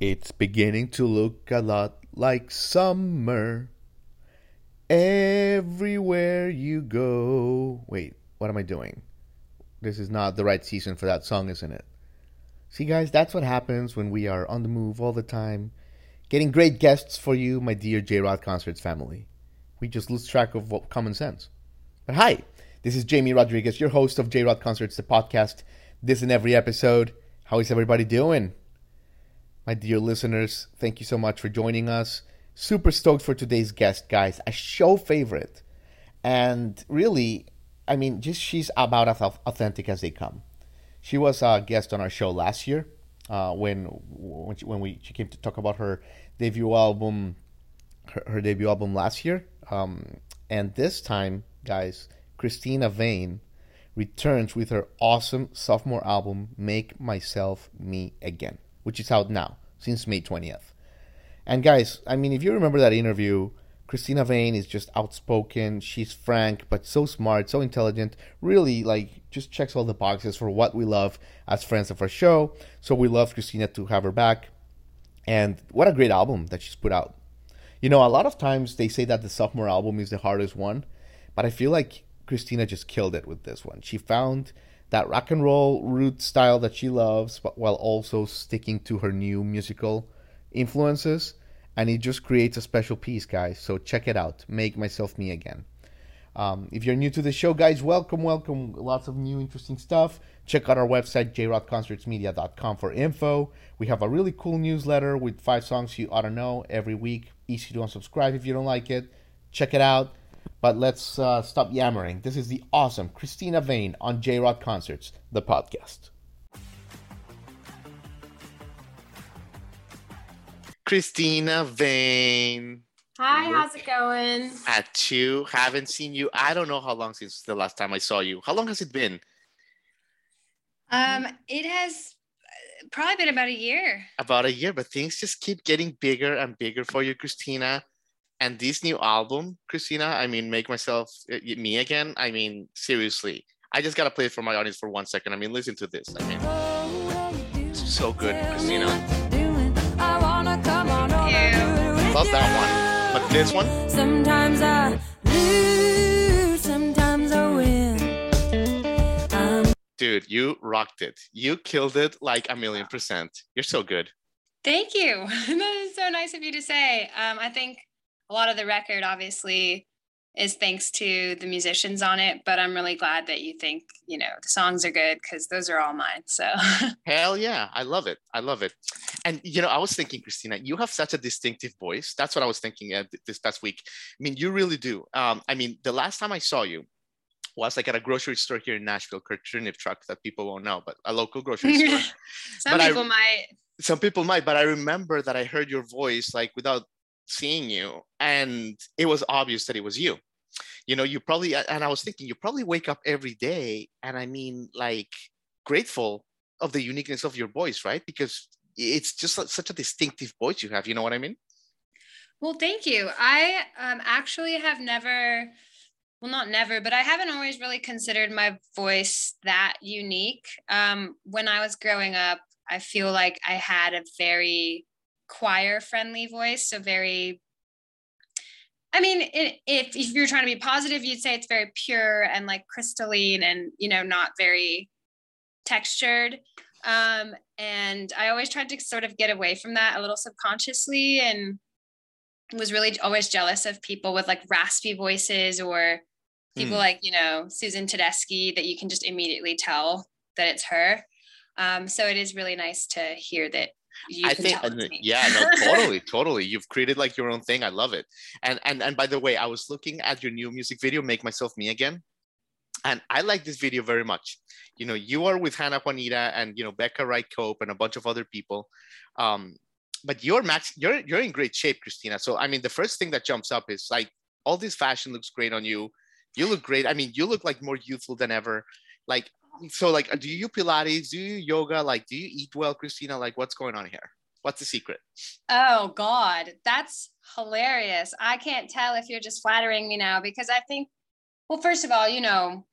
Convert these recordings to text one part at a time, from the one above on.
It's beginning to look a lot like summer. Everywhere you go. Wait, what am I doing? This is not the right season for that song, isn't it? See, guys, that's what happens when we are on the move all the time, getting great guests for you, my dear J Rod Concerts family. We just lose track of what common sense. But hi, this is Jamie Rodriguez, your host of J Rod Concerts, the podcast. This in every episode. How is everybody doing? My dear listeners, thank you so much for joining us. Super stoked for today's guest, guys. A show favorite. And really, I mean, just she's about as authentic as they come. She was a guest on our show last year uh, when when, she, when we she came to talk about her debut album, her, her debut album last year. Um, and this time, guys, Cristina Vane returns with her awesome sophomore album, Make Myself Me Again which is out now since May 20th. And guys, I mean, if you remember that interview, Cristina Vane is just outspoken. She's frank, but so smart, so intelligent. Really, like, just checks all the boxes for what we love as friends of our show. So we love Cristina to have her back. And what a great album that she's put out. You know, a lot of times they say that the sophomore album is the hardest one, but I feel like Cristina just killed it with this one. She found that rock and roll root style that she loves, but while also sticking to her new musical influences. And it just creates a special piece, guys. So check it out. Make myself me again. Um, if you're new to the show, guys, welcome, welcome. Lots of new, interesting stuff. Check out our website, jrodconcertsmedia.com for info. We have a really cool newsletter with five songs you ought to know every week. Easy to unsubscribe if you don't like it. Check it out. But let's uh, stop yammering. This is the awesome Cristina Vane on J Rod Concerts, the podcast. Cristina Vane. Hi, how's it going? At you. Haven't seen you. I don't know how long since the last time I saw you. How long has it been? Um, it has uh, probably been about a year. About a year, but things just keep getting bigger and bigger for you, Cristina and this new album, Cristina, I mean, make myself uh, me again. I mean, seriously, I just gotta play it for my audience for one second. I mean, listen to this. I mean, so good, Cristina. Love that one, but this one. Sometimes I lose, sometimes I win. Dude, you rocked it. You killed it like a million percent. You're so good. Thank you. that is so nice of you to say. Um, I think a lot of the record obviously is thanks to the musicians on it but i'm really glad that you think you know the songs are good because those are all mine so. Hell yeah i love it i love it. And you know i was thinking cristina you have such a distinctive voice that's what i was thinking uh, this past week. I mean you really do. Um, i mean the last time i saw you was like at a grocery store here in nashville Turnip truck that people won't know but a local grocery store. Some but people I, might. Some people might but i remember that i heard your voice like without seeing you and it was obvious that it was you. You know you probably and i was thinking you probably wake up every day and i mean like grateful of the uniqueness of your voice right? Because it's just such a distinctive voice you have you know what i mean? Well thank you. I um, actually have never well not never but i haven't always really considered my voice that unique. Um, when i was growing up i feel like i had a very choir friendly voice. So very, I mean, it, if, if you're trying to be positive, you'd say it's very pure and like crystalline and, you know, not very textured. Um, and I always tried to sort of get away from that a little subconsciously and was really always jealous of people with like raspy voices or people mm. like, you know, Susan Tedeschi that you can just immediately tell that it's her. Um, so it is really nice to hear that I think, yeah, no, totally, totally. You've created like your own thing. I love it. And and and by the way, I was looking at your new music video, "Make Myself Me Again," and I like this video very much. You know, you are with Hannah Juanita and you know Becca Wright Cope and a bunch of other people. Um, but you're max you're you're in great shape cristina so i mean the first thing that jumps up is like all this fashion looks great on you you look great i mean you look like more youthful than ever like so like do you pilates do you yoga like do you eat well cristina like what's going on here what's the secret oh god that's hilarious i can't tell if you're just flattering me now because i think well first of all you know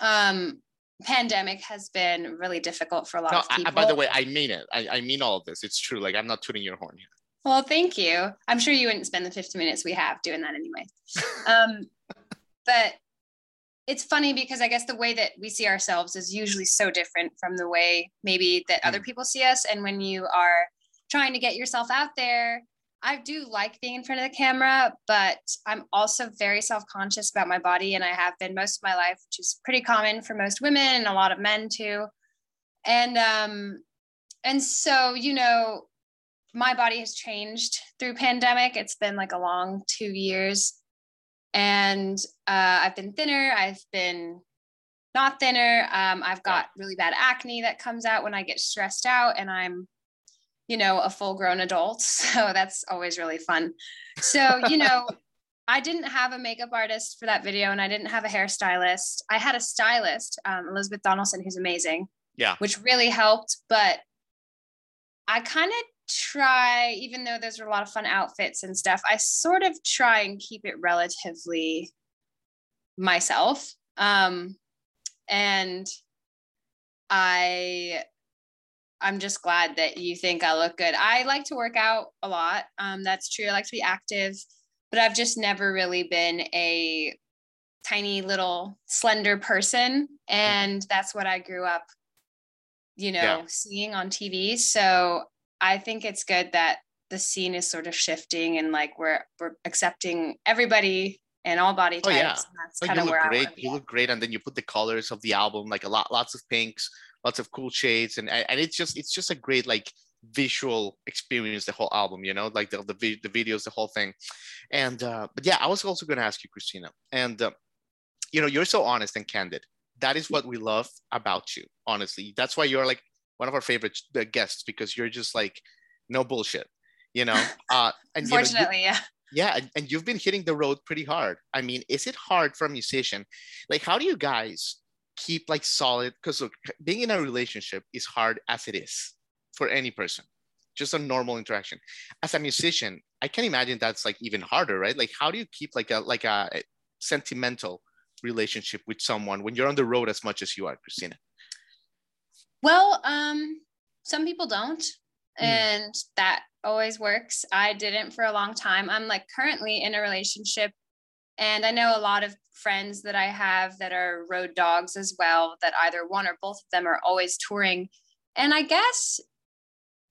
um pandemic has been really difficult for a lot no, of people. I, by the way, I mean it. I, I mean all of this. It's true. Like I'm not tooting your horn here. Well, thank you. I'm sure you wouldn't spend the 50 minutes we have doing that anyway. um, but it's funny because I guess the way that we see ourselves is usually so different from the way maybe that mm. other people see us. And when you are trying to get yourself out there I do like being in front of the camera, but I'm also very self conscious about my body, and I have been most of my life, which is pretty common for most women and a lot of men too. And um, and so you know, my body has changed through pandemic. It's been like a long two years, and uh, I've been thinner. I've been not thinner. Um, I've got really bad acne that comes out when I get stressed out, and I'm you know, a full grown adult. So that's always really fun. So, you know, I didn't have a makeup artist for that video and I didn't have a hairstylist. I had a stylist, um, Elizabeth Donaldson, who's amazing. Yeah. Which really helped. But I kind of try, even though those are a lot of fun outfits and stuff, I sort of try and keep it relatively myself. Um, and I I'm just glad that you think I look good. I like to work out a lot. Um, that's true. I like to be active, but I've just never really been a tiny little slender person. And that's what I grew up, you know, yeah. seeing on TV. So I think it's good that the scene is sort of shifting and like we're we're accepting everybody and all body types. Oh, yeah. that's kind of where great. I You look great. And then you put the colors of the album, like a lot, lots of pinks, lots of cool shades and and it's just it's just a great like visual experience the whole album you know like the the, the videos the whole thing and uh but yeah i was also going to ask you cristina and uh, you know you're so honest and candid that is what we love about you honestly that's why you're like one of our favorite guests because you're just like no bullshit you know? Uh and unfortunately you know, yeah. Yeah and, and you've been hitting the road pretty hard. I mean is it hard for a musician? Like how do you guys keep like solid? Because look being in a relationship is hard as it is for any person just a normal interaction. As a musician i can imagine that's like even harder right? Like how do you keep like a like a sentimental relationship with someone when you're on the road as much as you are cristina well um some people don't mm. and that always works i didn't for a long time i'm like currently in a relationship and I know a lot of friends that I have that are road dogs as well, that either one or both of them are always touring. And I guess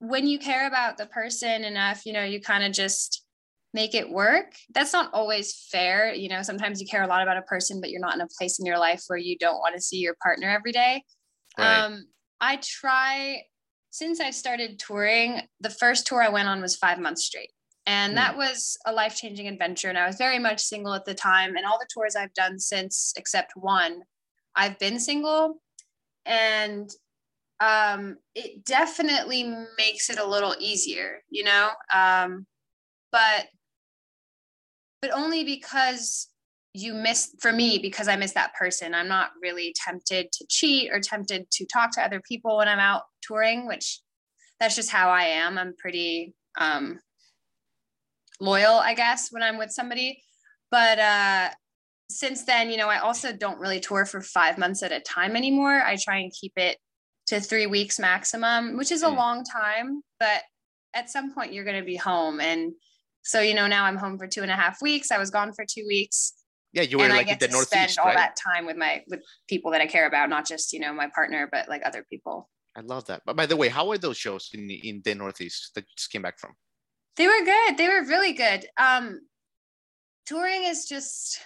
when you care about the person enough, you know, you kind of just make it work. That's not always fair. You know, sometimes you care a lot about a person, but you're not in a place in your life where you don't want to see your partner every day. Right. Um, I try, since I started touring, the first tour I went on was five months straight. And that hmm. was a life changing adventure. And I was very much single at the time. And all the tours I've done since, except one, I've been single. And um, it definitely makes it a little easier, you know? Um, but but only because you miss for me because i miss that person i'm not really tempted to cheat or tempted to talk to other people when i'm out touring which that's just how i am i'm pretty um loyal, I guess, when I'm with somebody. But uh, since then, you know, I also don't really tour for five months at a time anymore. I try and keep it to three weeks maximum, which is a mm. long time. But at some point, you're going to be home. And so, you know, now I'm home for two and a half weeks. I was gone for two weeks. Yeah, you were and like I get the to Northeast, spend all right? that time with my with people that I care about, not just you know my partner, but like other people. I love that. But by the way, how were those shows in in the Northeast that just came back from? They were good. They were really good. Um, touring is just,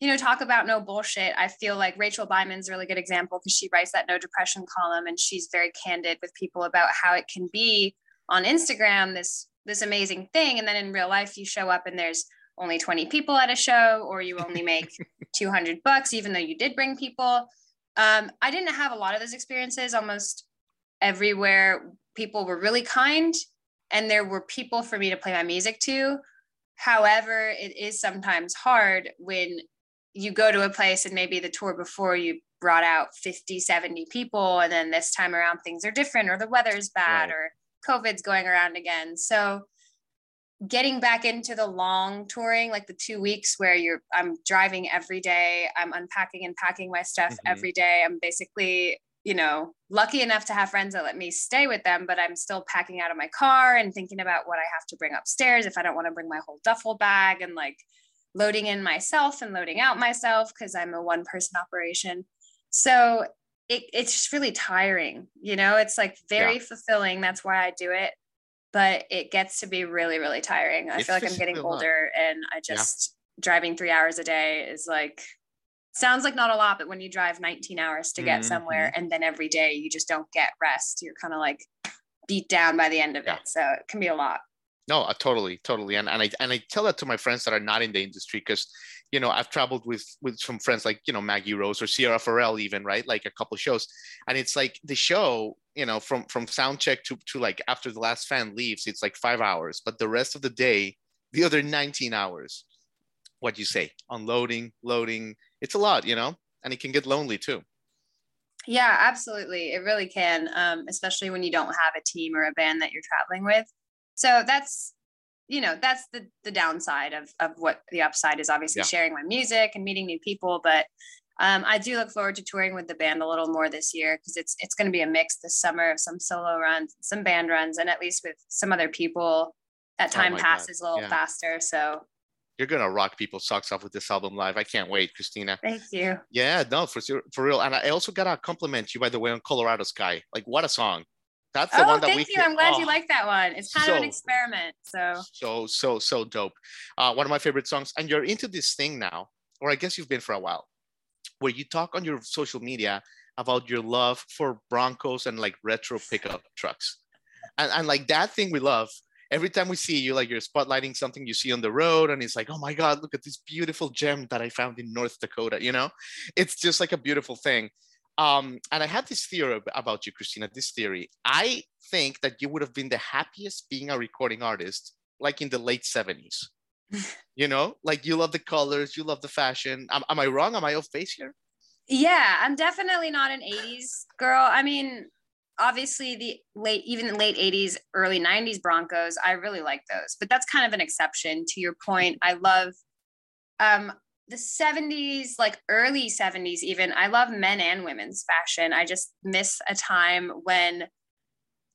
you know, talk about no bullshit. I feel like Rachel Baiman's a really good example because she writes that no depression column and she's very candid with people about how it can be on Instagram this this amazing thing, and then in real life you show up and there's only 20 people at a show, or you only make 200 bucks, even though you did bring people. Um, I didn't have a lot of those experiences. Almost everywhere people were really kind and there were people for me to play my music to. However, it is sometimes hard when you go to a place and maybe the tour before you brought out 50, 70 people, and then this time around things are different, or the weather's bad, right. or COVID's going around again. So, getting back into the long touring, like the two weeks where you're, I'm driving every day, I'm unpacking and packing my stuff mm-hmm. every day. I'm basically, you know, lucky enough to have friends that let me stay with them, but I'm still packing out of my car and thinking about what I have to bring upstairs if I don't want to bring my whole duffel bag and like loading in myself and loading out myself because I'm a one person operation. So it, it's just really tiring, you know, it's like very yeah. fulfilling. That's why I do it. But it gets to be really, really tiring. I it's feel like I'm getting older and I just yeah. driving three hours a day is like sounds like not a lot, but when you drive 19 hours to get mm-hmm. somewhere and then every day you just don't get rest, you're kind of like beat down by the end of yeah. it. So it can be a lot. No, uh, totally, totally, and and I and I tell that to my friends that are not in the industry because, you know, I've traveled with with some friends like you know Maggie Rose or Sierra Farrell even right, like a couple shows, and it's like the show, you know, from from sound check to to like after the last fan leaves, it's like five hours, but the rest of the day, the other nineteen hours, what you say, unloading, loading, it's a lot, you know, and it can get lonely too. Yeah, absolutely, it really can, um, especially when you don't have a team or a band that you're traveling with so that's you know that's the the downside of of what the upside is obviously yeah. sharing my music and meeting new people but um, I do look forward to touring with the band a little more this year because it's it's going to be a mix this summer of some solo runs, some band runs, and at least with some other people, that oh time oh passes God. a little yeah. faster. So you're gonna rock people's socks off with this album live. I can't wait, Cristina. Thank you. Yeah, no, for for real. And I also gotta compliment you by the way on Colorado Sky. Like, what a song! That's the oh, one that thank we. Thank you. I'm glad oh, you like that one. It's kind so, of an experiment. So so so so dope. Uh, one of my favorite songs. And you're into this thing now, or I guess you've been for a while, where you talk on your social media about your love for Broncos and like retro pickup trucks, and and like that thing we love. Every time we see you, like you're spotlighting something you see on the road, and it's like, oh my God, look at this beautiful gem that I found in North Dakota. You know, it's just like a beautiful thing. Um, and I had this theory about you, Cristina. This theory. I think that you would have been the happiest being a recording artist, like in the late 70s. you know, like you love the colors, you love the fashion. Am, am I wrong? Am I off base here? Yeah, I'm definitely not an 80s girl. I mean, obviously the late even the late 80s early 90s broncos i really like those but that's kind of an exception to your point i love um the 70s, like early 70s, even, I love men and women's fashion. I just miss a time when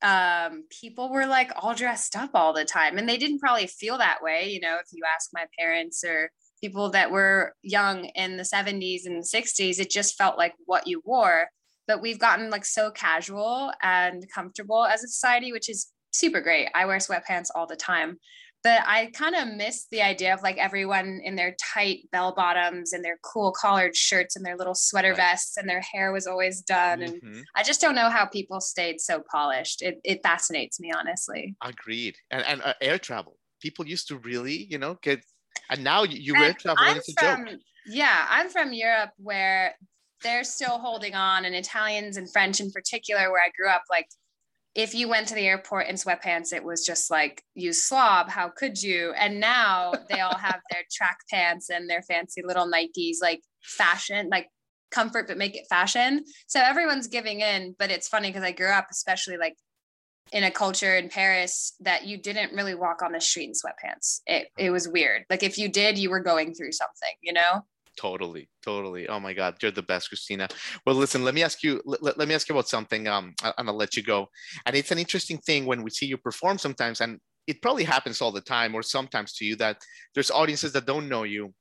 um, people were like all dressed up all the time. And they didn't probably feel that way. You know, if you ask my parents or people that were young in the 70s and 60s, it just felt like what you wore. But we've gotten like so casual and comfortable as a society, which is super great. I wear sweatpants all the time but I kind of miss the idea of like everyone in their tight bell bottoms and their cool collared shirts and their little sweater right. vests and their hair was always done. Mm-hmm. And I just don't know how people stayed so polished. It, it fascinates me, honestly. Agreed. And, and uh, air travel, people used to really, you know, get, and now you, you air travel a from, joke. Yeah, I'm from Europe where they're still holding on, and Italians and French in particular, where I grew up, like if you went to the airport in sweatpants, it was just like, you slob, how could you? And now they all have their track pants and their fancy little Nikes, like fashion, like comfort, but make it fashion. So everyone's giving in. But it's funny because I grew up, especially like in a culture in Paris, that you didn't really walk on the street in sweatpants. It, it was weird. Like if you did, you were going through something, you know? Totally, totally. Oh my God, you're the best, Cristina. Well, listen, let me ask you. Let, let me ask you about something. Um, and I'll let you go. And it's an interesting thing when we see you perform sometimes, and it probably happens all the time, or sometimes to you that there's audiences that don't know you,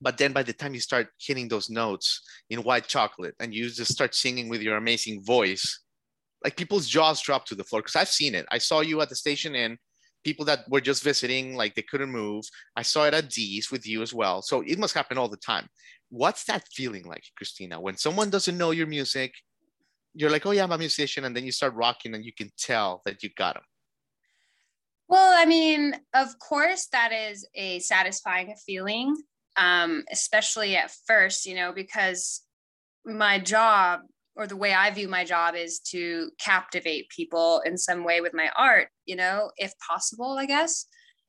but then by the time you start hitting those notes in white chocolate, and you just start singing with your amazing voice, like people's jaws drop to the floor. Because I've seen it. I saw you at the station in people that were just visiting, like they couldn't move. I saw it at D's with you as well. So it must happen all the time. What's that feeling like, Cristina? When someone doesn't know your music, you're like, oh yeah, I'm a musician, and then you start rocking, and you can tell that you got them. Well, I mean, of course, that is a satisfying feeling, um, especially at first, you know, because my job or the way I view my job is to captivate people in some way with my art, you know, if possible, I guess.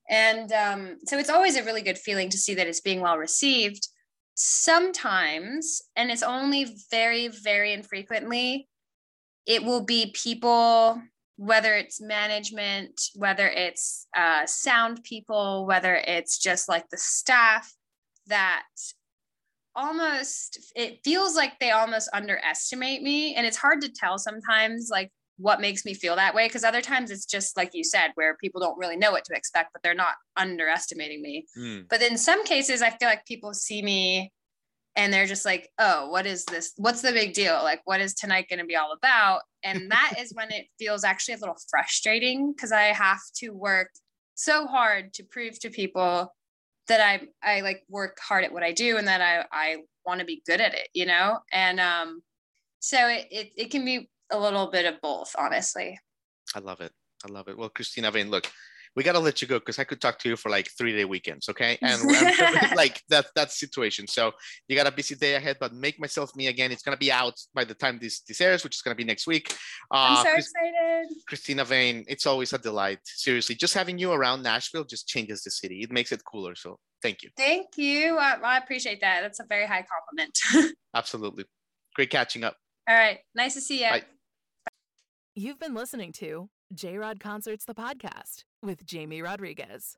And um, so it's always a really good feeling to see that it's being well received. Sometimes, and it's only very, very infrequently, it will be people, whether it's management, whether it's uh, sound people, whether it's just like the staff that almost it feels like they almost underestimate me and it's hard to tell sometimes like what makes me feel that way because other times it's just like you said where people don't really know what to expect but they're not underestimating me. Mm. but in some cases i feel like people see me and they're just like oh what is this? What's the big deal? Like what is tonight going to be all about? And that is when it feels actually a little frustrating because i have to work so hard to prove to people that I I like work hard at what I do and that I I want to be good at it, you know? And um so it, it it can be a little bit of both, honestly. I love it. I love it. Well, Cristina Vane, look, we gotta let you go because I could talk to you for like three day weekends, okay? And like that that situation. So you got a busy day ahead, but make myself me again. It's gonna be out by the time this this airs, which is gonna be next week. Uh, I'm so excited. Cristina Vane, it's always a delight. Seriously, just having you around Nashville just changes the city. It makes it cooler. So thank you. Thank you. I, I appreciate that. That's a very high compliment. Absolutely. Great catching up. All right. Nice to see you. Bye. You've been listening to J Rod Concerts, the podcast with Jamie Rodriguez.